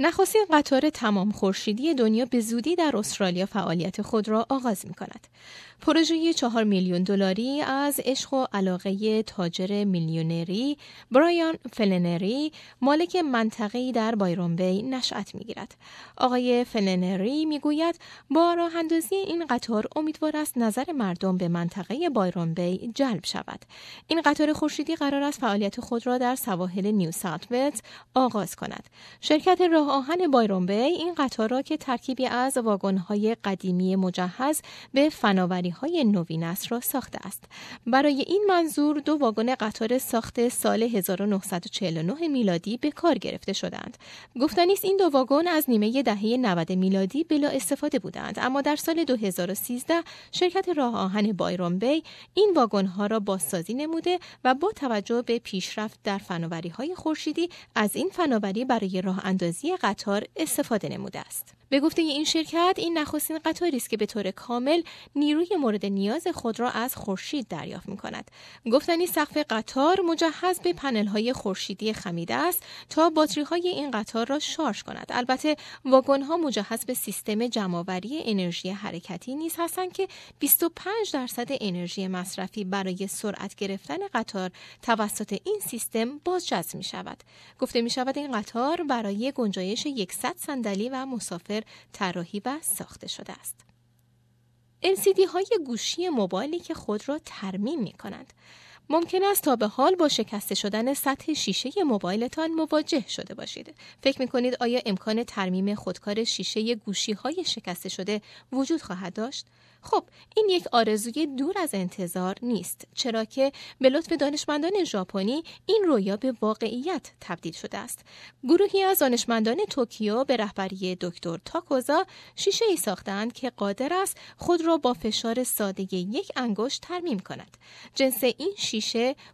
نخستین قطار تمام خورشیدی دنیا به زودی در استرالیا فعالیت خود را آغاز می کند. پروژه چهار میلیون دلاری از عشق و علاقه تاجر میلیونری برایان فلنری مالک منطقه‌ای در بایرون بی نشأت می‌گیرد. آقای فلنری می‌گوید با راه اندازی این قطار امیدوار است نظر مردم به منطقه بایرون بی جلب شود. این قطار خورشیدی قرار است فعالیت خود را در سواحل نیو ساوت آغاز کند. شرکت راه آهن بایرون بی این قطار را که ترکیبی از واگن‌های قدیمی مجهز به فناوری های نوین را ساخته است. برای این منظور دو واگن قطار ساخت سال 1949 میلادی به کار گرفته شدند. گفتنی است این دو واگن از نیمه دهه 90 میلادی بلا استفاده بودند اما در سال 2013 شرکت راه آهن بایرون بی این واگن ها را بازسازی نموده و با توجه به پیشرفت در فناوری های خورشیدی از این فناوری برای راه اندازی قطار استفاده نموده است. به گفته این شرکت این نخستین قطاری است که به طور کامل نیروی مورد نیاز خود را از خورشید دریافت می کند. گفتنی سقف قطار مجهز به پنل های خورشیدی خمیده است تا باتری های این قطار را شارژ کند. البته واگن ها مجهز به سیستم جمعآوری انرژی حرکتی نیز هستند که 25 درصد انرژی مصرفی برای سرعت گرفتن قطار توسط این سیستم بازجذب می شود. گفته می شود این قطار برای گنجایش 100 صندلی و مسافر طراحی و ساخته شده است. LCD های گوشی موبایلی که خود را ترمیم می کنند. ممکن است تا به حال با شکسته شدن سطح شیشه موبایلتان مواجه شده باشید. فکر می کنید آیا امکان ترمیم خودکار شیشه گوشی های شکسته شده وجود خواهد داشت؟ خب این یک آرزوی دور از انتظار نیست چرا که به لطف دانشمندان ژاپنی این رویا به واقعیت تبدیل شده است گروهی از دانشمندان توکیو به رهبری دکتر تاکوزو شیشه ای ساختند که قادر است خود را با فشار ساده یک انگشت ترمیم کند جنس این شیشه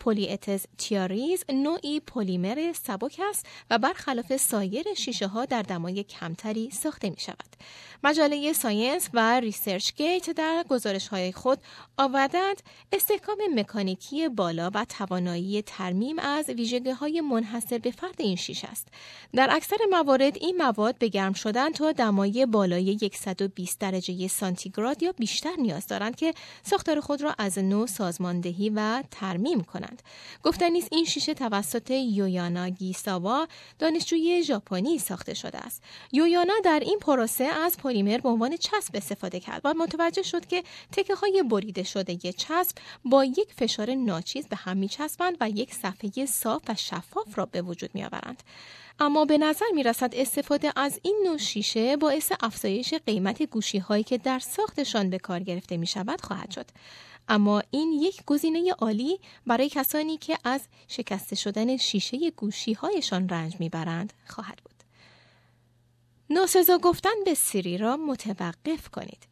polyether thioureas نوعی پلیمر سبک است و برخلاف سایر شیشه ها در دمای کمتری ساخته می شود مجله Science و ResearchGate در گزارش های خود آوردند استحکام مکانیکی بالا و توانایی ترمیم از ویژگی های منحصر به فرد این شیشه است. در اکثر موارد این مواد به گرم شدن تا دمای بالای 120 درجه سانتیگراد یا بیشتر نیاز دارند که ساختار خود را از نو سازماندهی و ترمیم کنند. گفتنی است این شیشه توسط یو یاناگیساوا دانشجوی ژاپنی ساخته شده است. یویانا در این پروسه از پلیمر به عنوان چسب استفاده کرد و متوجه شد که تکه های بریده شده چسب با یک فشار ناچیز به هم میچسبند و یک صفحه صاف و شفاف را به وجود میآورند. اما به نظر می رسد استفاده از این نوع شیشه باعث افزایش قیمت گوشی هایی که در ساختشان به کار گرفته می شود خواهد شد. اما این یک گزینه عالی برای کسانی که از شکسته شدن شیشه گوشی هایشان رنج می‌برند خواهد بود. ناسزا گفتن به سیری را متوقف کنید.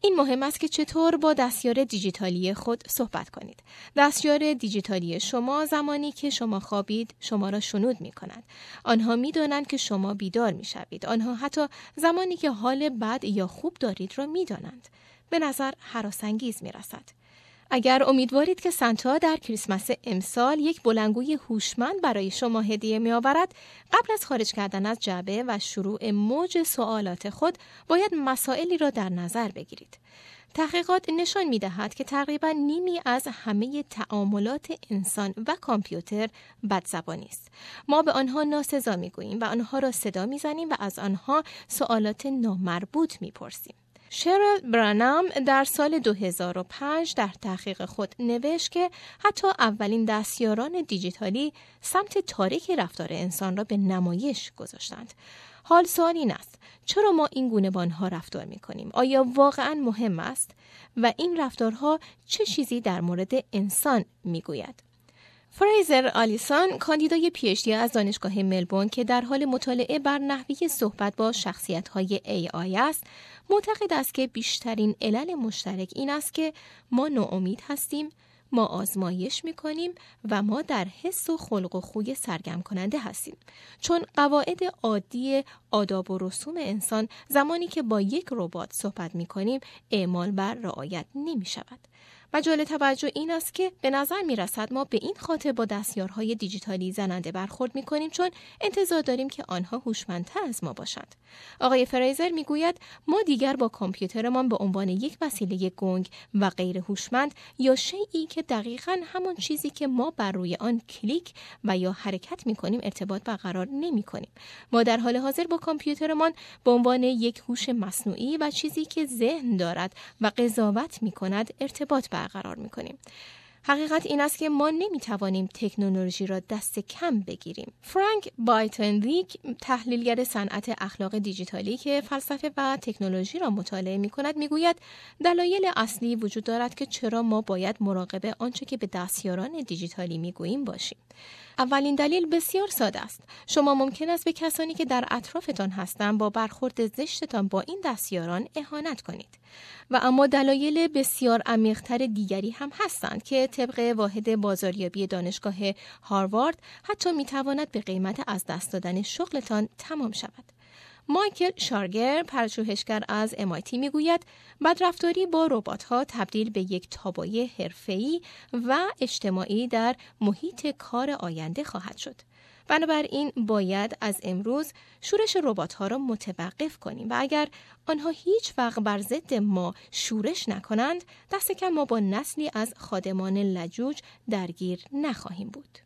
این مهم است که چطور با دستیار دیجیتالی خود صحبت کنید. دستیار دیجیتالی شما زمانی که شما خوابید شما را شنود می کنند. آنها می دانند که شما بیدار می شوید. آنها حتی زمانی که حال بد یا خوب دارید را می دانند. به نظر حراسنگیز می رسد. اگر امیدوارید که سنتا در کریسمس امسال یک بلنگوی هوشمند برای شما هدیه می آورد، قبل از خارج کردن از جعبه و شروع موج سوالات خود باید مسائلی را در نظر بگیرید. تحقیقات نشان می دهد که تقریبا نیمی از همه تعاملات انسان و کامپیوتر بدزبانی است. ما به آنها ناسزا می گوییم و آنها را صدا می زنیم و از آنها سوالات نامربوط می پرسیم. شرل برانام در سال 2005 در تحقیق خود نوشت که حتی اولین دستیاران دیجیتالی سمت تاریک رفتار انسان را به نمایش گذاشتند. حال سوال این است چرا ما این گونه با آنها رفتار می کنیم؟ آیا واقعا مهم است؟ و این رفتارها چه چیزی در مورد انسان می گوید؟ فریزر آلیسان کاندیدای پیشتی از دانشگاه ملبورن که در حال مطالعه بر نحوی صحبت با شخصیت های AI است معتقد است که بیشترین علل مشترک این است که ما ناامید هستیم ما آزمایش می کنیم و ما در حس و خلق و خوی سرگم کننده هستیم. چون قواعد عادی آداب و رسوم انسان زمانی که با یک ربات صحبت می کنیم اعمال بر رعایت نمی شود جالب توجه این است که به نظر می رسد ما به این خاطر با دستیارهای دیجیتالی زننده برخورد می کنیم چون انتظار داریم که آنها هوشمندتر از ما باشند. آقای فریزر می گوید ما دیگر با کامپیوترمان به عنوان یک وسیله گنگ و غیر هوشمند یا شیعی که دقیقا همان چیزی که ما بر روی آن کلیک و یا حرکت می کنیم ارتباط برقرار نمی کنیم. ما در حال حاضر با کامپیوترمان به عنوان یک هوش مصنوعی و چیزی که ذهن دارد و قضاوت می کند ارتباط برقرار می کنیم. حقیقت این است که ما نمی توانیم تکنولوژی را دست کم بگیریم. فرانک بایتنویک تحلیلگر صنعت اخلاق دیجیتالی که فلسفه و تکنولوژی را مطالعه می کند می گوید دلایل اصلی وجود دارد که چرا ما باید مراقب آنچه که به دستیاران دیجیتالی می گوییم باشیم. اولین دلیل بسیار ساده است. شما ممکن است به کسانی که در اطرافتان هستند با برخورد زشتتان با این دستیاران اهانت کنید. و اما دلایل بسیار عمیقتر دیگری هم هستند که طبق واحد بازاریابی دانشگاه هاروارد حتی می تواند به قیمت از دست دادن شغلتان تمام شود. مایکل شارگر پژوهشگر از MIT می‌گوید بدرفتاری با ربات ها تبدیل به یک تابای حرفه‌ای و اجتماعی در محیط کار آینده خواهد شد. بنابراین باید از امروز شورش ربات ها را متوقف کنیم و اگر آنها هیچ وقت بر ضد ما شورش نکنند دست کم ما با نسلی از خادمان لجوج درگیر نخواهیم بود.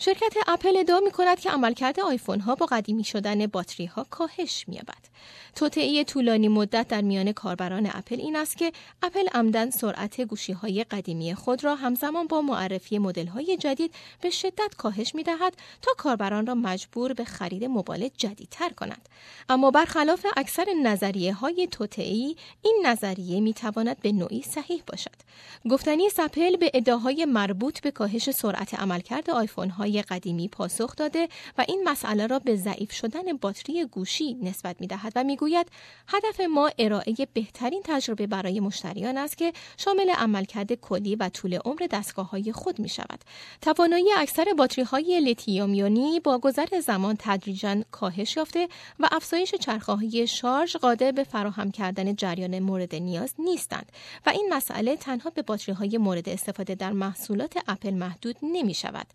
شرکت اپل ادعا می کند که عملکرد آیفون ها با قدیمی شدن باتری ها کاهش می یابد. توطئه طولانی مدت در میان کاربران اپل این است که اپل عمدن سرعت گوشی های قدیمی خود را همزمان با معرفی مدل های جدید به شدت کاهش می دهد تا کاربران را مجبور به خرید موبایل جدیدتر کند. اما برخلاف اکثر نظریه های توطئه این نظریه می تواند به نوعی صحیح باشد. گفتنی اپل به ادعاهای مربوط به کاهش سرعت عملکرد آیفون های قدیمی پاسخ داده و این مسئله را به ضعیف شدن باتری گوشی نسبت می دهد و می گوید هدف ما ارائه بهترین تجربه برای مشتریان است که شامل عملکرد کلی و طول عمر دستگاه های خود می شود. توانایی اکثر باتری های لیتیوم با گذر زمان تدریجا کاهش یافته و افزایش چرخه های شارژ قادر به فراهم کردن جریان مورد نیاز نیستند و این مسئله تنها به باتری های مورد استفاده در محصولات اپل محدود نمی شود.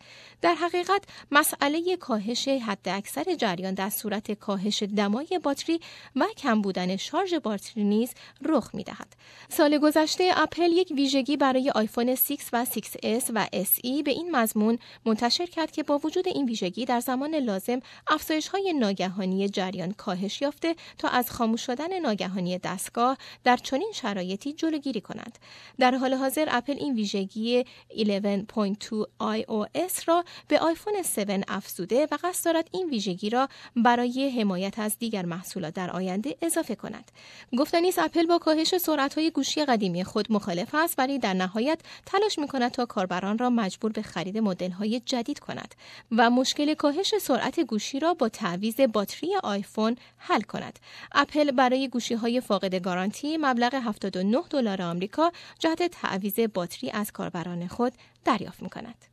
در حقیقت مسئله کاهش حد اکثر جریان در صورت کاهش دمای باتری و کم بودن شارژ باتری نیز رخ می دهد. سال گذشته اپل یک ویژگی برای آیفون 6 و 6S و SE به این مضمون منتشر کرد که با وجود این ویژگی در زمان لازم افزایش های ناگهانی جریان کاهش یافته تا از خاموش شدن ناگهانی دستگاه در چنین شرایطی جلوگیری کنند. در حال حاضر اپل این ویژگی 11.2 iOS را به آیفون 7 افزوده و قصد دارد این ویژگی را برای حمایت از دیگر محصولات در آینده اضافه کند. گفتنی است اپل با کاهش های گوشی قدیمی خود مخالف است ولی در نهایت تلاش می کند تا کاربران را مجبور به خرید های جدید کند و مشکل کاهش سرعت گوشی را با تعویض باتری آیفون حل کند. اپل برای گوشی های فاقد گارانتی مبلغ 79 دلار آمریکا جهت تعویض باتری از کاربران خود دریافت می کند.